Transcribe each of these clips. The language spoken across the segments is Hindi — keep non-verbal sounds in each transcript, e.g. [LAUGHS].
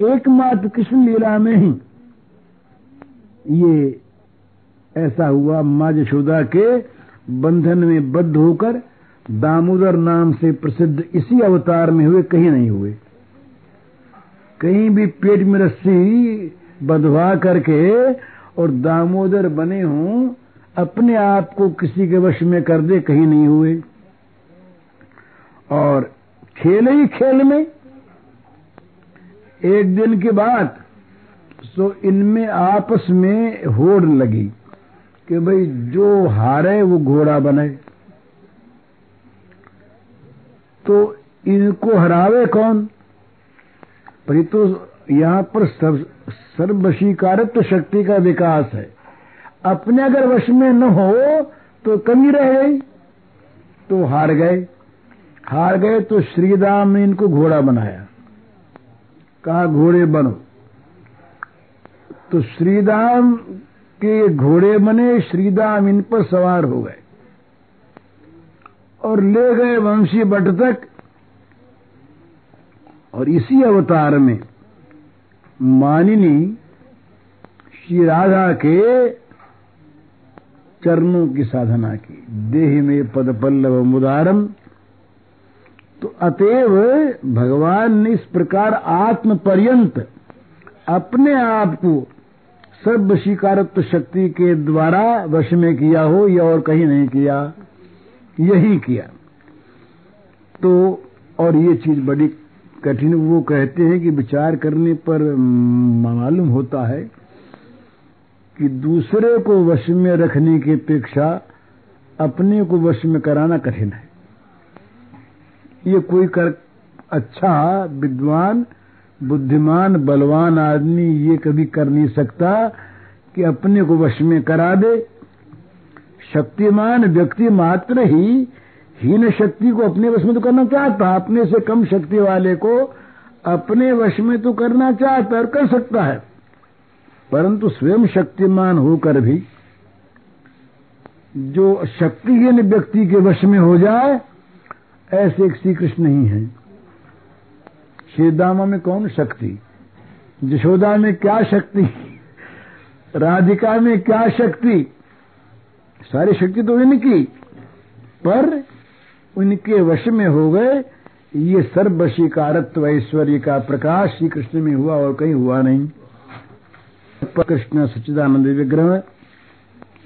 एकमात्र कृष्ण लीला में ही ये ऐसा हुआ माँ यशोदा के बंधन में बद्ध होकर दामोदर नाम से प्रसिद्ध इसी अवतार में हुए, कहीं नहीं हुए। कहीं भी पेट में रस्सी बंधवा करके और दामोदर बने हों, अपने आप को किसी के वश में कर दे, कहीं नहीं हुए। और खेल ही खेल में एक दिन के बाद सो इनमें आपस में होड़ लगी कि भाई जो हारे वो घोड़ा बने। तो इनको हरावे कौन? पर तो यहाँ पर सब सर्वशीकारत्व शक्ति का विकास है। अपने अगर वश में न हो तो कमी रह गई तो हार गए। हार गए तो श्रीराम ने इनको घोड़ा बनाया। कहा घोड़े बनो। तो श्रीराम के घोड़े बने, श्रीराम इन पर सवार हो गए। और ले गए वंशी बट तक। और इसी अवतार में मानिनी श्री राधा के चरणों की साधना की। देह में पद पल्लव मुदारम तो अतएव भगवान ने इस प्रकार आत्म पर्यंत अपने आप को सब वशीकारत्व शक्ति के द्वारा वश में किया हो या और कहीं नहीं किया, यही किया। तो और ये चीज़ बड़ी कठिन, वो कहते हैं कि विचार करने पर मालूम होता है कि दूसरे को वश में रखने की अपेक्षा अपने को वश में कराना कठिन है। ये कोई कर अच्छा विद्वान, बुद्धिमान, बलवान आदमी ये कभी कर नहीं सकता कि अपने को वश में करा दे। शक्तिमान व्यक्ति मात्र ही हीन शक्ति को अपने वश में तो करना चाहता अपने से कम शक्ति वाले को अपने वश में तो करना चाहता और कर सकता है। परंतु स्वयं शक्तिमान होकर भी जो शक्तिहीन व्यक्ति के वश में हो जाए ऐसे एक श्री कृष्ण नहीं है। श्रीदामा में कौन शक्ति? यशोदा में क्या शक्ति? राधिका में क्या शक्ति? सारी शक्ति तो इनकी। पर उनके वश में हो गए ये सर्वशीकारत्व ऐश्वर्य का प्रकाश श्री कृष्ण में हुआ और कहीं हुआ नहीं। कृष्ण सच्चिदानंद विग्रह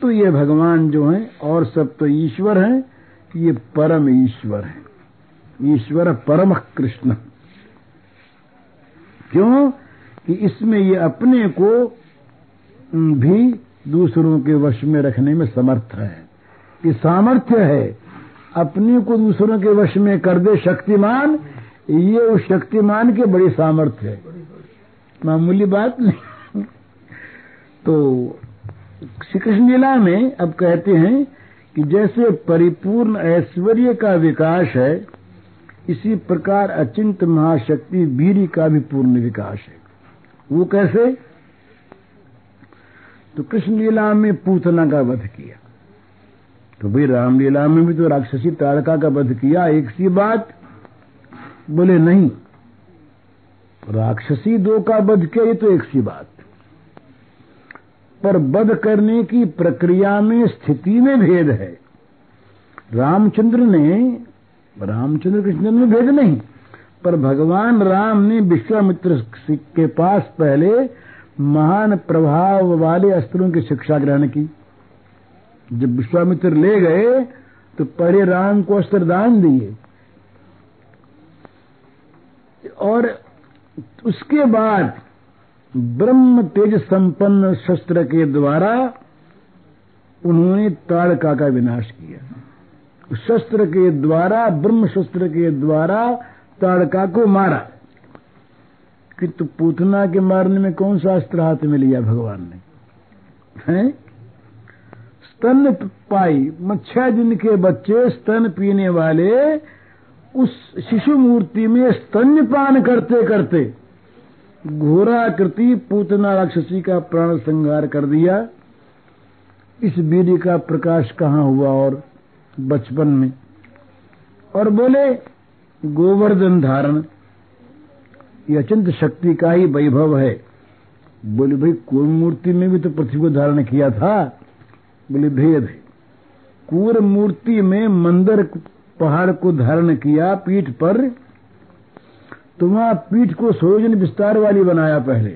तो ये भगवान जो हैं और सब तो ईश्वर हैं, ये परम ईश्वर हैं। ईश्वर परम कृष्ण। क्यों? कि इसमें ये अपने को भी दूसरों के वश में रखने में समर्थ है। कि सामर्थ्य है। अपने को दूसरों के वश में कर दे शक्तिमान, ये उस शक्तिमान के बड़ी सामर्थ्य है। मामूली बात नहीं। तो श्री कृष्ण लीला में अब कहते हैं कि जैसे परिपूर्ण ऐश्वर्य का विकास है इसी प्रकार अचिंत महाशक्ति वीर का भी पूर्ण विकास है। वो कैसे? तो कृष्ण लीला में पूतना का वध किया। तो भाई रामलीला में भी तो राक्षसी तारका का वध किया। एक सी बात बोले, नहीं, राक्षसी दो का वध किया, ये तो एक सी बात। पर वध करने की प्रक्रिया में स्थिति में भेद है। रामचंद्र ने रामचंद्र कृष्ण में भेद नहीं। पर भगवान राम ने विश्वामित्र के पास पहले महान प्रभाव वाले अस्त्रों की शिक्षा ग्रहण की। जब विश्वामित्र ले गए तो पहले राम को अस्त्र दान दिए और उसके बाद ब्रह्म तेज संपन्न शस्त्र के द्वारा उन्होंने ताड़का का विनाश किया। शस्त्र के द्वारा, ब्रह्म शस्त्र के द्वारा ताड़का को मारा। कि तो पूतना के मारने में कौन सा अस्त्र हाथ में लिया भगवान ने? हैं? स्तन पाई छह दिन के बच्चे स्तन पीने वाले, उस शिशु मूर्ति में स्तन्यपान करते करते घोराकृति पूतना राक्षसी का प्राण संहार कर दिया। इस बीड़ी का प्रकाश कहाँ हुआ और बचपन में। और बोले, गोवर्धन धारण, ये अचिंत शक्ति का ही वैभव है। बोले, भाई कूर्म मूर्ति में भी तो पृथ्वी को धारण किया था? बोले, भेद है। कूर मूर्ति में मंदिर पहाड़ को धारण किया पीठ पर तो वहाँ पीठ को सोजन विस्तार वाली बनाया पहले।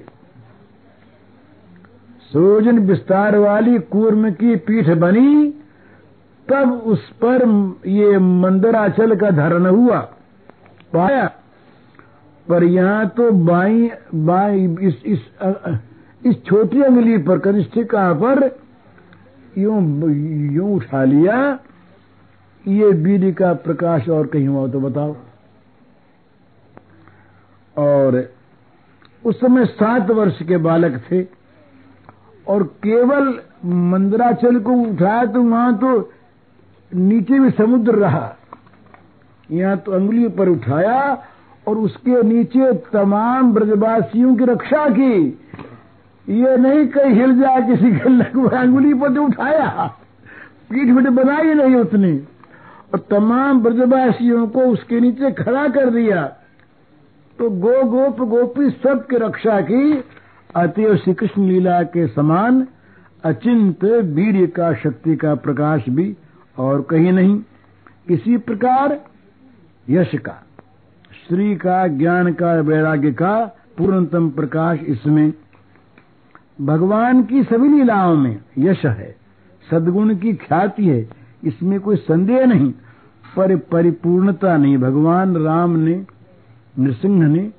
सोजन विस्तार वाली कूर्म की पीठ बनी तब उस पर ये मंदराचल का धारण हुआ। पाया। पर यहाँ तो बाई बाई, इस इस इस छोटी अंगली पर कनिष्ठिका पर यूँ यूँ उठा लिया। ये बीड़ी का प्रकाश और कहीं हुआ तो बताओ। और उस समय सात वर्ष के बालक थे और केवल मंदराचल को उठाया तो वहाँ तो नीचे भी समुद्र रहा। यहाँ तो अंगुली पर उठाया और उसके नीचे तमाम ब्रजवासियों की रक्षा की। ये नहीं कहीं हिल जाए किसी के लगभग अंगुली पर तो उठाया। पीठ पीठ बनाई नहीं उतनी और तमाम ब्रजवासियों को उसके नीचे खड़ा कर दिया। तो गो गोप गोपी सबकी रक्षा की। अतएव श्री कृष्ण लीला के समान अचिंत वीर का शक्ति का प्रकाश भी और कहीं नहीं, इसी प्रकार यश का श्री का, ज्ञान का, वैराग्य का पूर्णतम प्रकाश इसमें। भगवान की सभी लीलाओं में यश है, सदगुण की ख्याति है, इसमें कोई संदेह नहीं, पर परिपूर्णता नहीं। भगवान राम ने, नृसिंह ने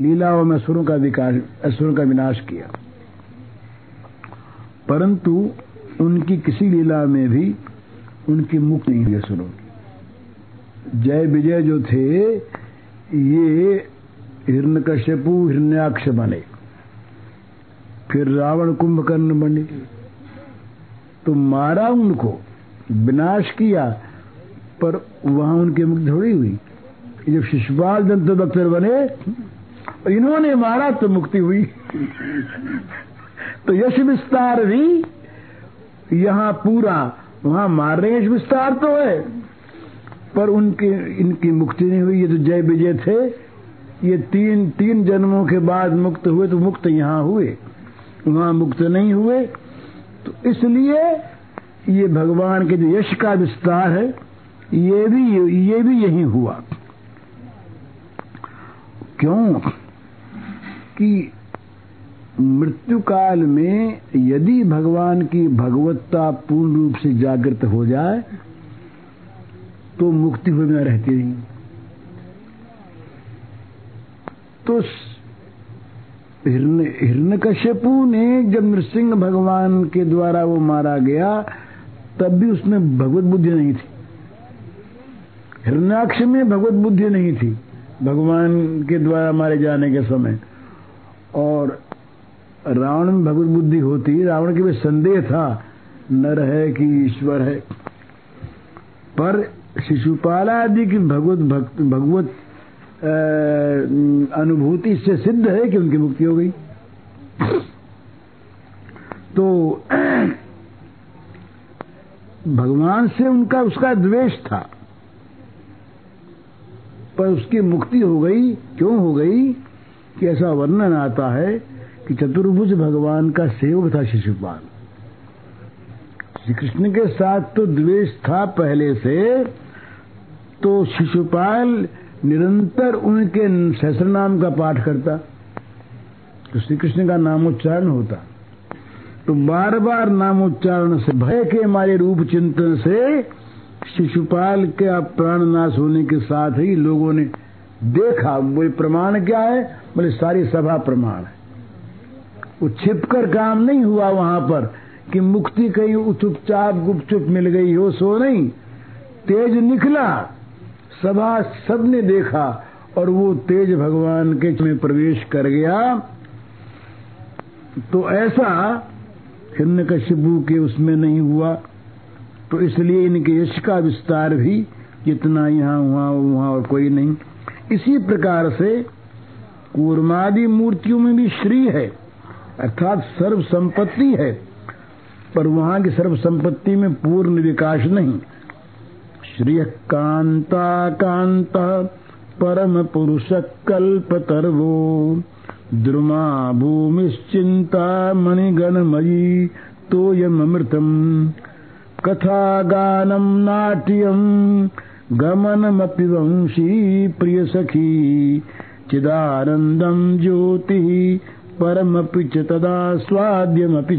लीलाओं में असुरों का विकास, असुरों का विनाश किया। परंतु उनकी किसी लीला में भी उनकी मुक्त नहीं हुई की जय विजय जो थे, ये हिरण हिरण्यकश्यपु हिरण्याक्ष बने। फिर रावण कुंभकर्ण बने। तो मारा उनको, विनाश किया, पर वहाँ उनकी मुक्ति थोड़ी हुई। जब शिशुपाल दंत बक्सर बने, इन्होंने मारा तो मुक्ति हुई। [LAUGHS] तो यश विस्तार भी यहाँ पूरा वहाँ मार रहे विस्तार तो है, पर उनकी, इनकी मुक्ति नहीं हुई। ये तो जय विजय थे। ये तीन तीन जन्मों के बाद मुक्त हुए तो मुक्त यहाँ हुए। वहाँ मुक्त नहीं हुए। तो इसलिए ये भगवान के जो यश का विस्तार है, ये भी ये भी यही हुआ। क्यों? कि मृत्यु काल में यदि भगवान की भगवत्ता पूर्ण रूप से जागृत हो जाए तो मुक्ति हुए में रहती नहीं। तो हिरण्यकश्यपु ने जब नृसिंह भगवान के द्वारा वो मारा गया, तब भी उसमें भगवत बुद्धि नहीं थी। हिरण्याक्ष में भगवत बुद्धि नहीं थी, भगवान के द्वारा मारे जाने के समय। और रावण में भगवत बुद्धि होती, रावण के भी संदेह था, नर है कि ईश्वर है। पर शिशुपाल आदि की भगवत भक्त, भगवत अनुभूति से सिद्ध है कि उनकी मुक्ति हो गई। तो भगवान से उनका, उसका द्वेष था। पर उसकी मुक्ति हो गई, क्यों हो गई कि ऐसा वर्णन आता है कि चतुर्भुज भगवान का सेवक था शिशुपाल। श्री कृष्ण के साथ तो द्वेष था पहले से तो शिशुपाल निरंतर उनके सहस्र नाम का पाठ करता। तो श्री कृष्ण का नामोच्चारण होता। तो बार बार नामोच्चारण से भय के हमारे रूप चिंतन से शिशुपाल के प्राण नाश होने के साथ ही लोगों ने देखा वो प्रमाण क्या है? बोले, सारी सभा प्रमाण है। वो छिपकर काम नहीं हुआ वहाँ पर कि मुक्ति कहीं चुपचाप गुपचुप मिल गई हो, सो नहीं। तेज निकला, सभा सबने देखा और वो तेज भगवान के में प्रवेश कर गया। तो ऐसा कशिबू के उसमें नहीं हुआ। तो इसलिए इनके यश का विस्तार भी जितना यहाँ हुआ, वहाँ और कोई नहीं। इसी प्रकार से कूर्मादि मूर्तियों में भी श्री है। अर्थात सर्व संपत्ति है, पर वहाँ की सर्व संपत्ति में पूर्ण विकास नहीं। श्रियः कांता कांता परम पुरुष कल्प तरवो द्रुमा भूमिश्चिंता मणिगणमयी तोयमृतम कथा गानम नाट्यम गमनमपि वंशी प्रिय सखी चिदानंदम ज्योति परमपि च तदा स्वाद्यमपि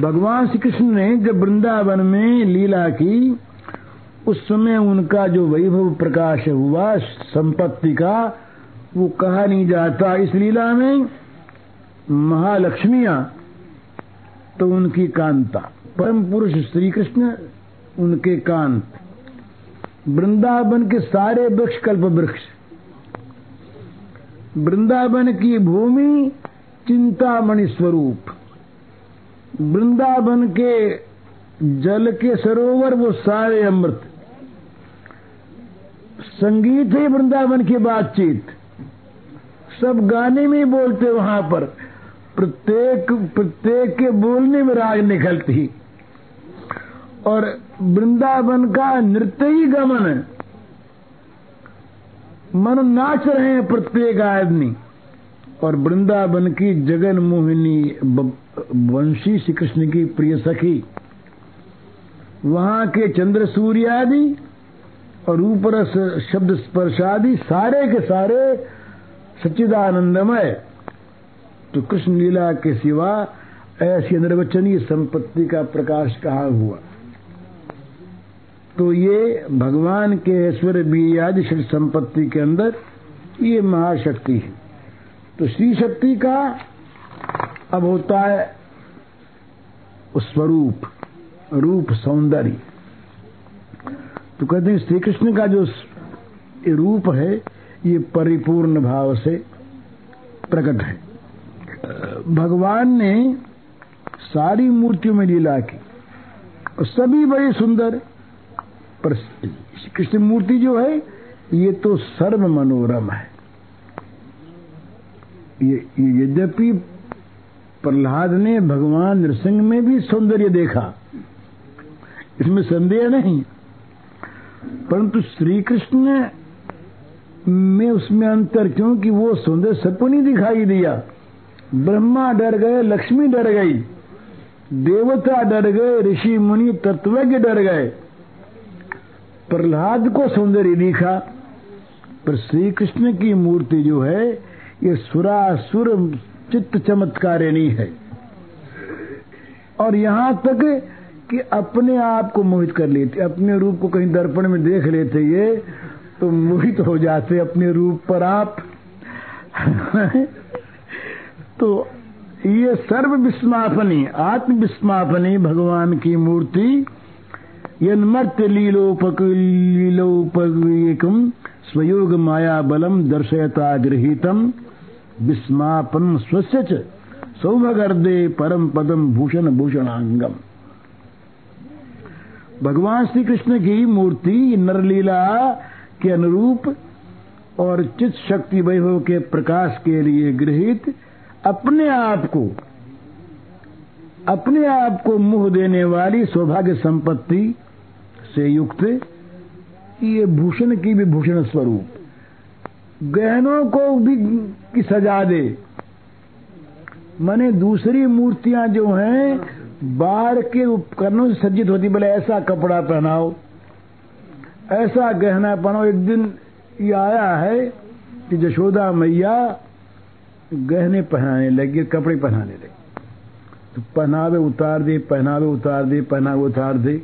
भगवान श्री कृष्ण ने जब वृंदावन में लीला की, उस समय उनका जो वैभव प्रकाश हुआ, संपत्ति का, वो कहा नहीं जाता इस लीला में, महालक्ष्मिया तो उनकी कांता। परम पुरुष श्री कृष्ण उनके कांत। वृंदावन के सारे वृक्ष कल्प वृक्ष वृंदावन की भूमि चिंतामणि स्वरूप। वृंदावन के जल के सरोवर, वो सारे अमृत। संगीत है वृंदावन की बातचीत। सब गाने में बोलते वहाँ पर। प्रत्येक प्रत्येक के बोलने में राग निकलती। और वृंदावन का नृत्य ही गमन है। मन नाच रहे हैं प्रत्येक आदमी। और वृंदावन की जगन मोहिनी वंशी श्री कृष्ण की प्रिय सखी। वहाँ के चंद्र सूर्य आदि और ऊपर शब्द स्पर्श आदि सारे के सारे सच्चिदानंदमय। तो कृष्ण लीला के सिवा ऐसी निर्वचनीय संपत्ति का प्रकाश कहा हुआ? तो ये भगवान के ऐश्वर्य शक्ति संपत्ति के अंदर ये महाशक्ति है। तो श्री शक्ति का अब होता है स्वरूप, रूप सौंदर्य। तो कहते हैं श्री कृष्ण का जो रूप है, ये परिपूर्ण भाव से प्रकट है। भगवान ने सारी मूर्तियों में लीला की और सभी बड़ी सुंदर पर कृष्ण मूर्ति जो है, ये तो सर्व मनोरम है। ये यद्यपि प्रहलाद ने भगवान नृसिंह में भी सौंदर्य देखा, इसमें संदेह नहीं। परंतु श्री कृष्ण में उसमें अंतर क्योंकि वो सौंदर्य सबको नहीं दिखाई दिया? ब्रह्मा डर गए, लक्ष्मी डर गई, देवता डर गए, ऋषि मुनि तत्वज्ञ डर गए। प्रहलाद को सौंदर्य दिखा, पर श्री कृष्ण की मूर्ति जो है, ये सुरासुर चित्त चमत्कार नहीं है। और यहाँ तक कि अपने आप को मोहित कर लेते, अपने रूप को कहीं दर्पण में देख लेते ये तो मोहित हो जाते अपने रूप पर आप। [LAUGHS] तो ये सर्व विस्मापनी आत्म विस्मापनी भगवान की मूर्ति यन्मर्त्य लीलोपक लीलोपकम स्वयोग माया बलम दर्शयता गृहीतम विस्मापन स्वस्य सौभगर्दे परम पदम भूषण भूषणांगम भगवान श्री कृष्ण की मूर्ति नरलीला के अनुरूप और चित शक्ति वैभव के प्रकाश के लिए गृहित अपने आप को, अपने आप को मुँह देने वाली सौभाग्य संपत्ति से युक्त ये भूषण की भी भूषण स्वरूप। गहनों को भी की सजा दे। मैंने दूसरी मूर्तियाँ जो हैं बाढ़ के उपकरणों से सज्जित होती, बोले ऐसा कपड़ा पहनाओ, ऐसा गहना पहनाओ। एक दिन ये आया है कि जशोदा मैया गहने पहनाने लगी, कपड़े पहनाने लगी। तो पहनावे उतार दे, पहनावे उतार दे, पहनावे उतार दे।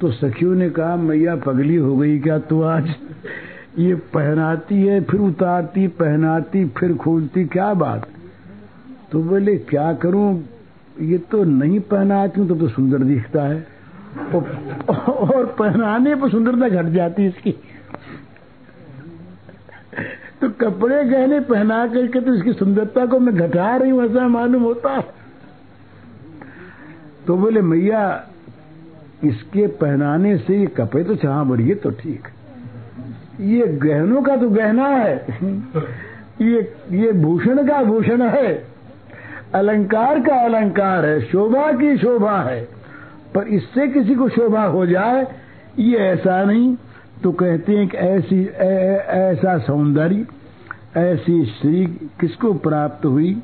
तो सखियों ने कहा मैया पगली हो गई क्या तू आज? ये पहनाती है फिर उतारती पहनाती फिर खोलती क्या बात? तो बोले क्या करूँ? ये तो नहीं पहनाती हूँ तो, तो सुंदर दिखता है। और पहनाने पर सुंदरता घट जाती इसकी। तो कपड़े गहने पहना करके तो इसकी सुंदरता को मैं घटा रही हूँ ऐसा मालूम होता। तो बोले मैया इसके पहनाने से ये कपड़े तो चाह बढ़िए तो ठीक। ये गहनों का तो गहना है। ये ये भूषण का भूषण है। अलंकार का अलंकार है। शोभा की शोभा है। पर इससे किसी को शोभा हो जाए, ये ऐसा नहीं। तो कहते हैं कि ऐसी ऐसा सौंदर्य, ऐसी श्री किसको प्राप्त हुई?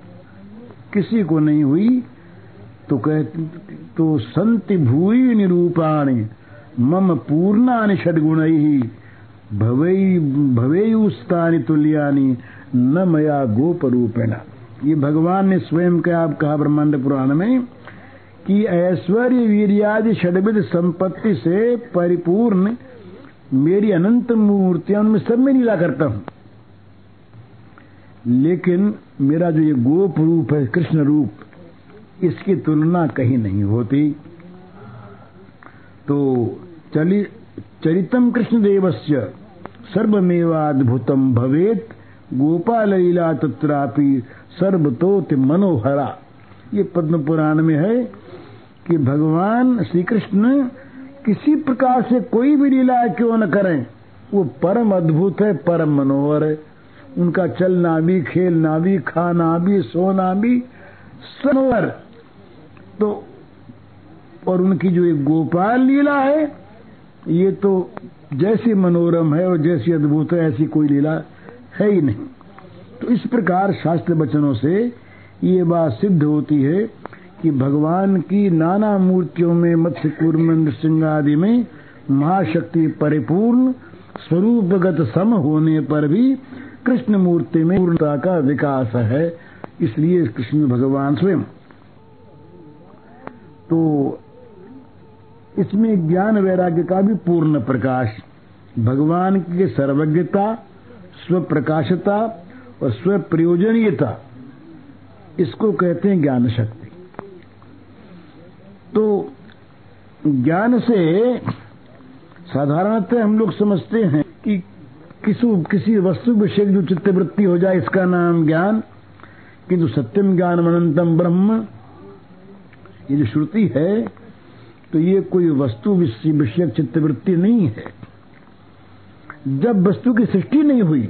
किसी को नहीं हुई। तो कहते तो संति भूई निरूपाणी। मम पूर्णानि षडगुण। भवई भवेयुस्तानि तुल्यानि न मया गोप रूपेण ये भगवान ने स्वयं क्या आप कहा ब्रह्मांड पुराण में, कि ऐश्वर्य वीरियादि षडविध संपत्ति से परिपूर्ण मेरी अनंत मूर्तियाँ उनमें सब में लीला करता हूँ। लेकिन मेरा जो ये गोप रूप है, कृष्ण रूप इसकी तुलना कहीं नहीं होती। तो चली, चरितम कृष्णदेवस्य सर्वमेवाद्भुतम भवेत। गोपाल लीला तत्रापि सर्वतोत मनोहरा। ये पद्म पुराण में है कि भगवान श्री कृष्ण किसी प्रकार से कोई भी लीला क्यों न करें, वो परम अद्भुत है, परम मनोहर है। उनका चलना भी, खेलना भी, खाना भी, सोना भी सनोवर तो और उनकी जो एक गोपाल लीला है, ये तो जैसी मनोरम है और जैसी अद्भुत है, ऐसी कोई लीला है ही नहीं। तो इस प्रकार शास्त्र वचनों से ये बात सिद्ध होती है कि भगवान की नाना मूर्तियों में मत्स्य कूर्म सिंह आदि में महाशक्ति परिपूर्ण, स्वरूपगत सम होने पर भी कृष्ण मूर्ति में पूर्णता का विकास है। इसलिए कृष्ण भगवान स्वयं तो इसमें ज्ञान वैराग्य का भी पूर्ण प्रकाश। भगवान की सर्वज्ञता स्व प्रकाशता और स्व प्रयोजनीयता इसको कहते हैं ज्ञान शक्ति। तो ज्ञान से साधारणतः हम लोग समझते हैं कि किसी किसी वस्तु विषय जो चित्तवृत्ति हो जाए, इसका नाम ज्ञान, किंतु सत्यम ज्ञान अनंतम ब्रह्म ये जो श्रुति है तो ये कोई वस्तु विषय चित्तवृत्ति नहीं है। जब वस्तु की सृष्टि नहीं हुई,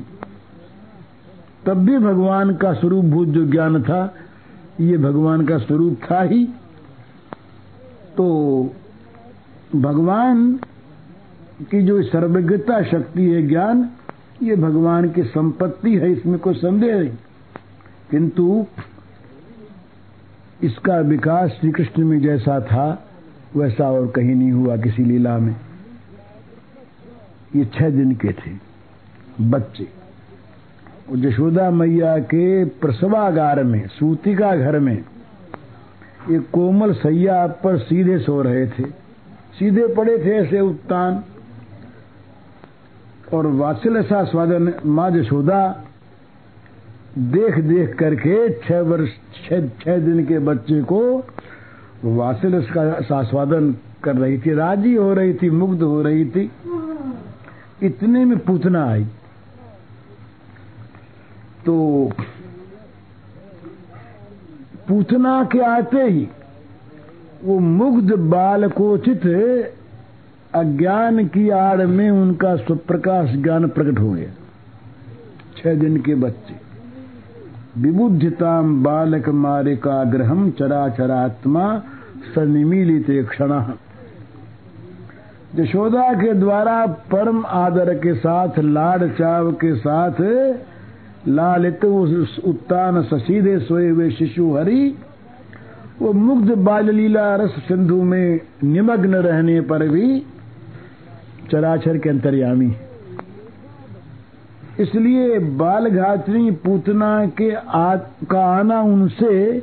तब भी भगवान का स्वरूप भूत जो ज्ञान था, ये भगवान का स्वरूप था ही। तो भगवान की जो सर्वज्ञता शक्ति है ज्ञान, ये भगवान की संपत्ति है, इसमें कोई संदेह नहीं। किंतु इसका विकास श्री कृष्ण में जैसा था, वैसा और कहीं नहीं हुआ किसी लीला में। ये छह दिन के थे, बच्चे। जशोदा मैया के प्रसवागार में, सूतिका घर में, एक कोमल सैया पर सीधे सो रहे थे। सीधे पड़े थे ऐसे उत्तान। और वात्सल्य सा स्वादन, माँ जशोदा देख देख करके छह वर्ष, छह दिन के बच्चे को वासिल का सास्वादन कर रही थी, राज़ी हो रही थी, मुग्ध हो रही थी। इतने में पूतना आई। तो पूतना के आते ही वो मुग्ध बालकोचित अज्ञान की आड़ में उनका स्वप्रकाश ज्ञान प्रकट हो गया। छह दिन के बच्चे। मारिका ग्रहम चराचरात्मा सनिमीलित क्षण। यशोदा के द्वारा परम आदर के साथ, लाड चाव के साथ, लालित उत्तान ससीदे सोए हुए शिशु हरि, वो मुग्ध बाल लीला रस सिंधु में निमग्न रहने पर भी चराचर के अंतर्यामी इसलिए बाल घातनी पूतना के का आना उनसे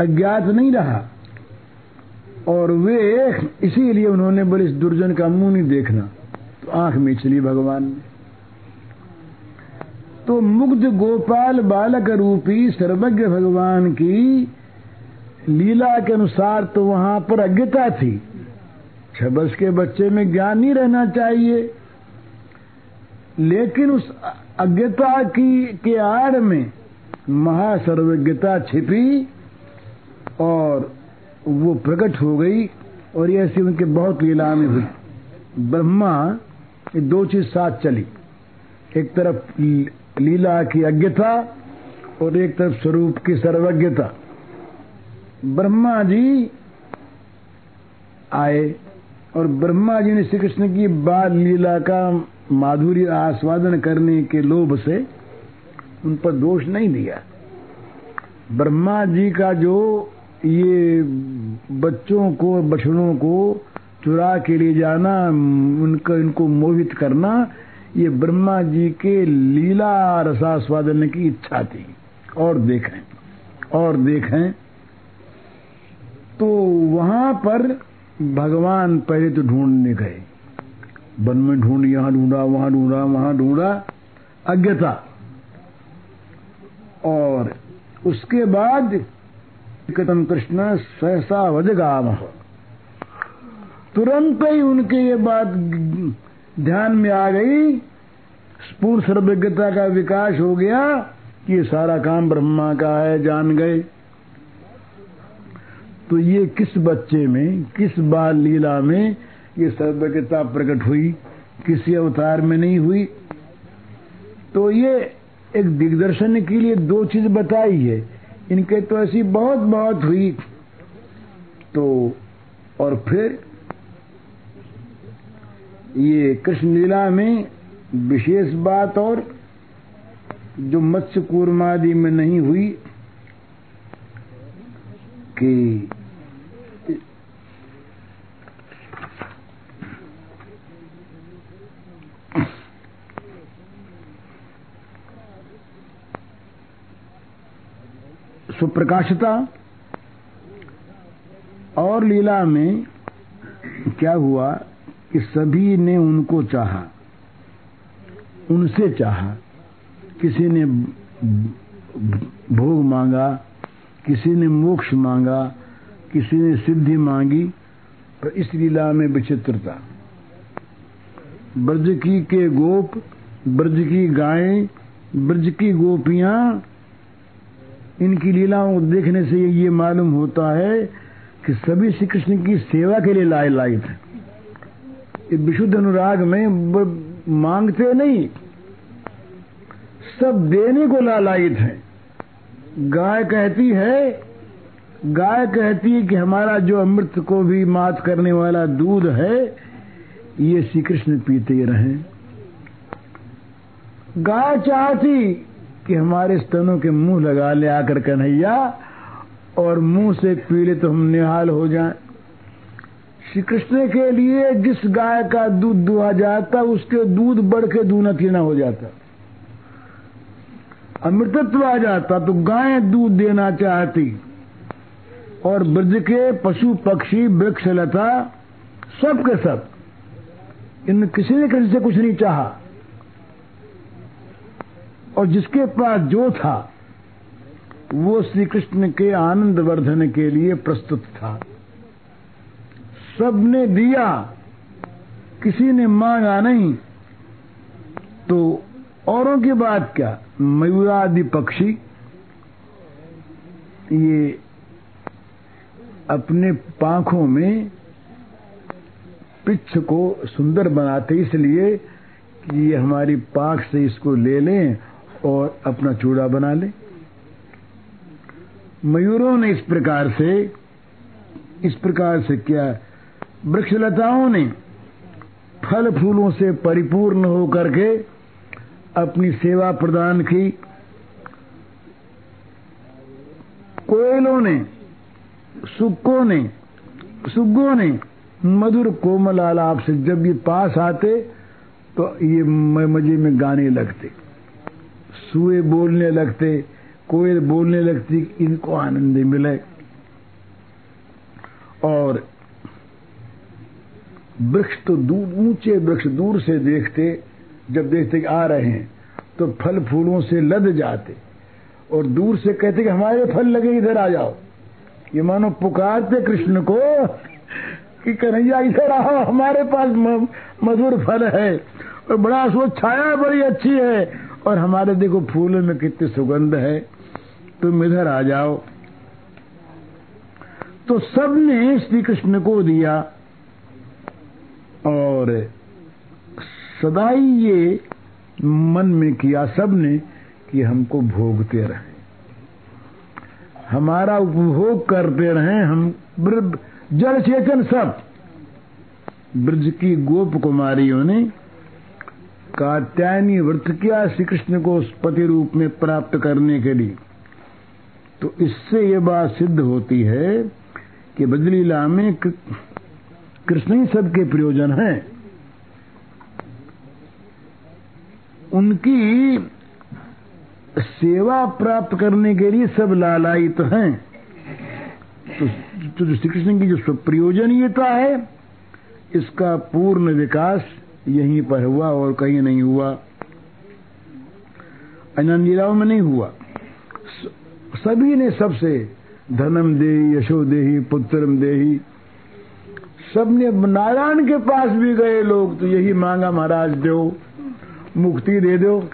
अज्ञात नहीं रहा। और वे इसीलिए उन्होंने बोले, इस दुर्जन का मुँह नहीं देखना। तो आँख में चली भगवान ने। तो मुग्ध गोपाल बालक रूपी सर्वज्ञ भगवान की लीला के अनुसार तो वहाँ पर अज्ञता थी। छह के बच्चे में ज्ञान नहीं रहना चाहिए। लेकिन उस अज्ञता की, के आड़ में महासर्वज्ञता छिपी और वो प्रकट हो गई और ऐसी उनके बहुत लीला में हुई ब्रह्मा दो चीज़ साथ चली। एक तरफ़ लीला की अज्ञता और एक तरफ़ स्वरूप की सर्वज्ञता। ब्रह्मा जी आए और ब्रह्मा जी ने श्री कृष्ण की बाल लीला का माधुर्य आस्वादन करने के लोभ से उन पर दोष नहीं दिया। ब्रह्मा जी का जो ये बच्चों को, बछड़ों को चुरा के लिए जाना, उनको, इनको मोहित करना, ये ब्रह्मा जी के लीला रसास्वादन की इच्छा थी। और देखें और देखें तो वहाँ पर भगवान पहले तो ढूँढने गए। वन में ढूंढ, यहाँ ढूंढा, वहाँ ढूंढा वहाँ ढूंढा अज्ञता और उसके बाद कदम कृष्ण सहसा वजगाम तुरंत ही उनके ये बात ध्यान में आ गई। पूर्ण सर्वज्ञता का विकास हो गया कि ये सारा काम ब्रह्मा का है, जान गए। तो ये किस बच्चे में, किस बाल लीला में ये सर्वज्ञता प्रकट हुई, किसी अवतार में नहीं हुई। तो ये एक दिग्दर्शन के लिए दो चीज़ बताई है। इनके तो ऐसी बहुत बहुत हुई। तो और फिर ये कृष्ण लीला में विशेष बात और जो मत्स्य कूर्मादि में नहीं हुई कि सुप्रकाशता और लीला में क्या हुआ कि सभी ने उनको चाहा। उनसे चाहा। किसी ने भोग मांगा, किसी ने मोक्ष मांगा, किसी ने सिद्धि मांगी, पर इस लीला में विचित्रता। ब्रज की के गोप, ब्रज की गायें, ब्रज की गोपियाँ इनकी लीलाओं को देखने से ये मालूम होता है कि सभी श्री कृष्ण की सेवा के लिए लाए है ये विशुद्ध अनुराग में मांगते नहीं। सब देने को ला लालायित है। गाय कहती है, गाय कहती है कि हमारा जो अमृत को भी मात करने वाला दूध है, ये श्री कृष्ण पीते रहे। गाय चाहती कि हमारे स्तनों के मुँह लगा ले आकर कन्हैया, और मुँह से पी ले तो हम निहाल हो जाएँ। श्री कृष्ण के लिए जिस गाय का दूध दुहा जाता, उसके दूध बढ़ के दूना तीना हो जाता। अमृतत्व आ जाता तो गाय दूध देना चाहती। और ब्रज के पशु, पक्षी, वृक्ष, लता सब के सब। इन किसी ने किसी से कुछ नहीं चाहा। और जिसके पास जो था, वो श्री कृष्ण के आनंद वर्धन के लिए प्रस्तुत था। सबने दिया, किसी ने मांगा नहीं। तो औरों की बात क्या? मयूरादि पक्षी, ये अपने पांखों में पिच्छ को सुंदर बनाते, इसलिए कि ये हमारी पाख से इसको ले लें। और अपना चूड़ा बना ले। मयूरों ने इस प्रकार से, इस प्रकार से किया। वृक्षलताओं ने फल फूलों से परिपूर्ण होकर के अपनी सेवा प्रदान की। कोयलों ने, सुक्कों ने, सुग्गों ने मधुर कोमल आलाप से जब ये पास आते तो ये मज़े में गाने लगते। सुए बोलने लगते, कोयल बोलने लगती, इनको आनंद मिले। और वृक्ष तो दूर, ऊँचे वृक्ष दूर से देखते, जब देखते आ रहे हैं तो फल फूलों से लद जाते। और दूर से कहते कि हमारे फल लगे, इधर आ जाओ। ये मानो पुकारते कृष्ण को कि कन्हैया, इधर आओ, हमारे पास मधुर फल है। और बड़ा सो छाया बड़ी अच्छी है। और हमारे देखो फूलों में कितनी सुगंध है। तुम इधर आ जाओ। तो सबने श्री कृष्ण को दिया और सदा ही ये मन में किया सबने कि हमको भोगते रहे। हमारा उपभोग करते रहे हम जल चेतन सब। ब्रज की गोप कुमारियों ने कात्यायनी व्रत किया श्री कृष्ण को पति रूप में प्राप्त करने के लिए? तो इससे ये बात सिद्ध होती है कि बदलीला में कृष्ण ही सबके प्रयोजन हैं। उनकी सेवा प्राप्त करने के लिए सब लालायित तो हैं। तो, तो श्री कृष्ण की जो प्रयोजनीयता है इसका पूर्ण विकास यहीं पर हुआ और कहीं नहीं हुआ। लीलाओं में नहीं हुआ। सभी ने सबसे धनम दे यशो देही, पुत्रम देही। सबने नारायण के पास भी गए लोग तो यही मांगा, महाराज, दो, मुक्ति दे दो।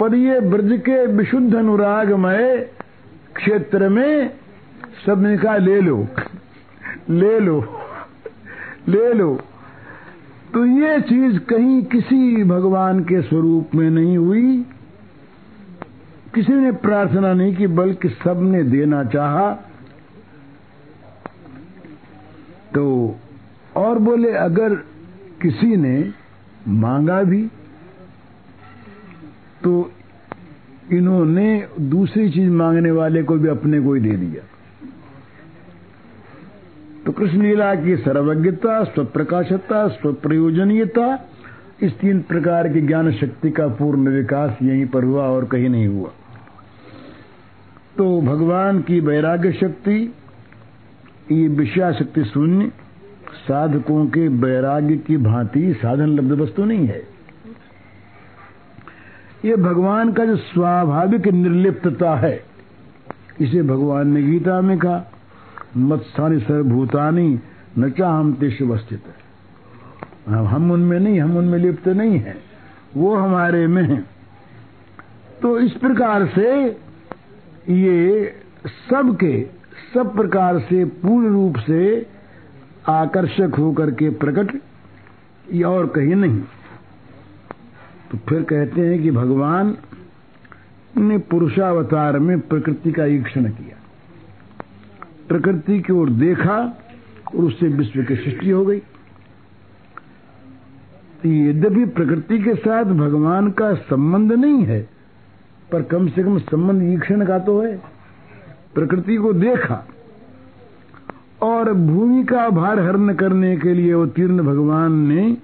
पर ये ब्रज के विशुद्ध अनुरागमय क्षेत्र में सबने कहा, [LAUGHS] ले लो ले लो ले लो। तो ये चीज़ कहीं किसी भगवान के स्वरूप में नहीं हुई। किसी ने प्रार्थना नहीं की, बल्कि सबने देना चाहा। तो और बोले, अगर किसी ने मांगा भी तो इन्होंने दूसरी चीज़ मांगने वाले को भी अपने को ही दे दिया। तो कृष्ण लीला की सर्वज्ञता, स्वप्रकाशता, स्वप्रयोजनीयता, इस तीन प्रकार की ज्ञान शक्ति का पूर्ण विकास यहीं पर हुआ और कहीं नहीं हुआ। तो भगवान की वैराग्य शक्ति, ये विषया शक्ति शून्य, साधकों के वैराग्य की भांति साधन लब्ध वस्तु नहीं है। ये भगवान का जो स्वाभाविक निर्लिप्तता है, इसे भगवान ने गीता में कहा। मत्स्थानी सर्वभूतानी न अवस्थित हम उनमें नहीं, हम उनमें लिप्त नहीं है। वो हमारे में है। तो इस प्रकार से ये सबके, सब प्रकार से पूर्ण रूप से आकर्षक होकर के प्रकट, या और कहीं नहीं। तो फिर कहते हैं कि भगवान ने पुरुषावतार में प्रकृति का ईक्षण किया। प्रकृति की ओर देखा और उससे विश्व की सृष्टि हो गई। तो यद्यपि प्रकृति के साथ भगवान का संबंध नहीं है, पर कम से कम संबंध ईक्षण का तो है। प्रकृति को देखा और भूमि का भार हरण करने के लिए अवतीर्ण भगवान ने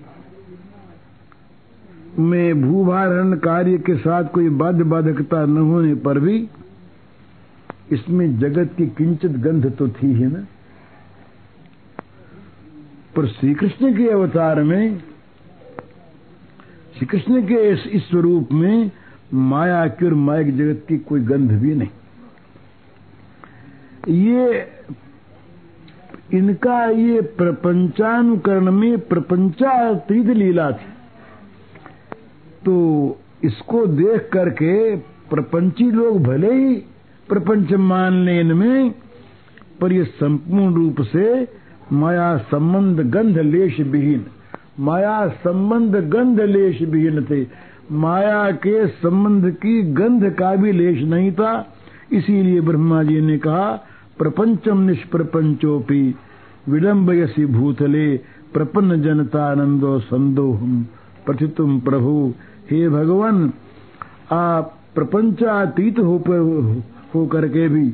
में भूभारण कार्य के साथ कोई बाध्य बाधकता न होने पर भी इसमें जगत की किंचित गंध तो थी ही ना। पर श्री कृष्ण के अवतार में श्री कृष्ण के इस स्वरूप में माया की और मायक जगत की कोई गंध भी नहीं। ये, इनका ये प्रपंचानुकरण में प्रपंचातीत लीला थी। तो इसको देख करके प्रपंची लोग भले ही प्रपंच मान लें में पर ये संपूर्ण रूप से माया संबंध गंध लेश विहीन। माया संबंध गंध लेश विहीन थे। माया के संबंध की गंध का भी लेश नहीं था। इसीलिए ब्रह्मा जी ने कहा, प्रपंचम निष्प्रपंचोपी विडम्बयसी भूतले प्रपन्न जनतानंदो संदोहम प्रथितुम प्रभु। हे भगवान, आप प्रपंचातीत हो करके भी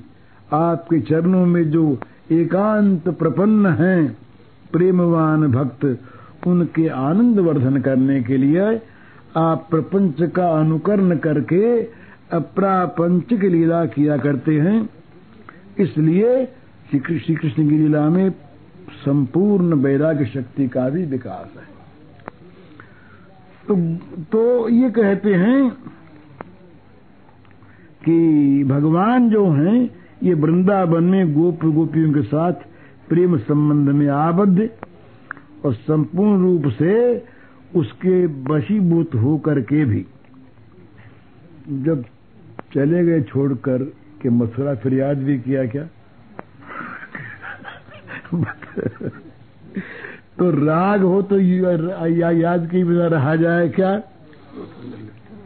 आपके चरणों में जो एकांत प्रपन्न हैं, प्रेमवान भक्त, उनके आनंद वर्धन करने के लिए आप प्रपंच का अनुकरण करके अप्रापंच की लीला किया करते हैं। इसलिए श्री कृष्ण की लीला में संपूर्ण वैराग्य शक्ति का भी विकास है। तो तो ये कहते हैं कि भगवान जो हैं, ये वृंदावन में गोप गोपियों के साथ प्रेम संबंध में आबद्ध और संपूर्ण रूप से उसके वशीभूत होकर के भी जब चले गए छोड़कर के मथुरा, फिर याद भी किया क्या? [LAUGHS] तो राग हो तो या याद की बिना रहा जाए क्या?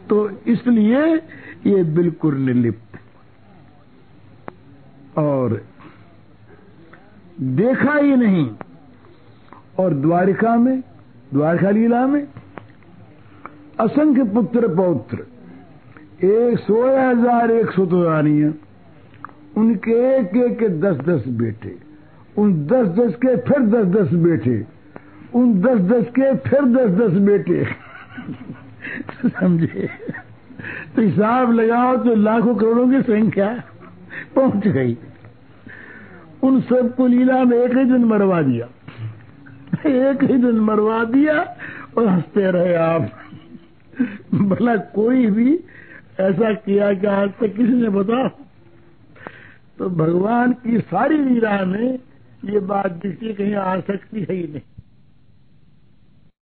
तो इसलिए ये बिल्कुल निर्लिप्त और देखा ही नहीं। और द्वारिका में, द्वारका लीला में असंख्य पुत्र पौत्र, एक सोलह हज़ार एक सौ तो रानियाँ उनके एक एक के दस दस बेटे, उन दस दस के फिर दस दस बेटे, उन दस दस के फिर दस दस बेटे। [LAUGHS] समझे? तो हिसाब लगाओ तो लाखों करोड़ों की संख्या पहुँच गई। उन सबको लीला में एक ही दिन मरवा दिया। एक ही दिन मरवा दिया और हँसते रहे आप। भला कोई भी ऐसा किया कि आज तक किसी ने बता? तो भगवान की सारी लीला में ये बात दिखती कहीं आ सकती है ही नहीं।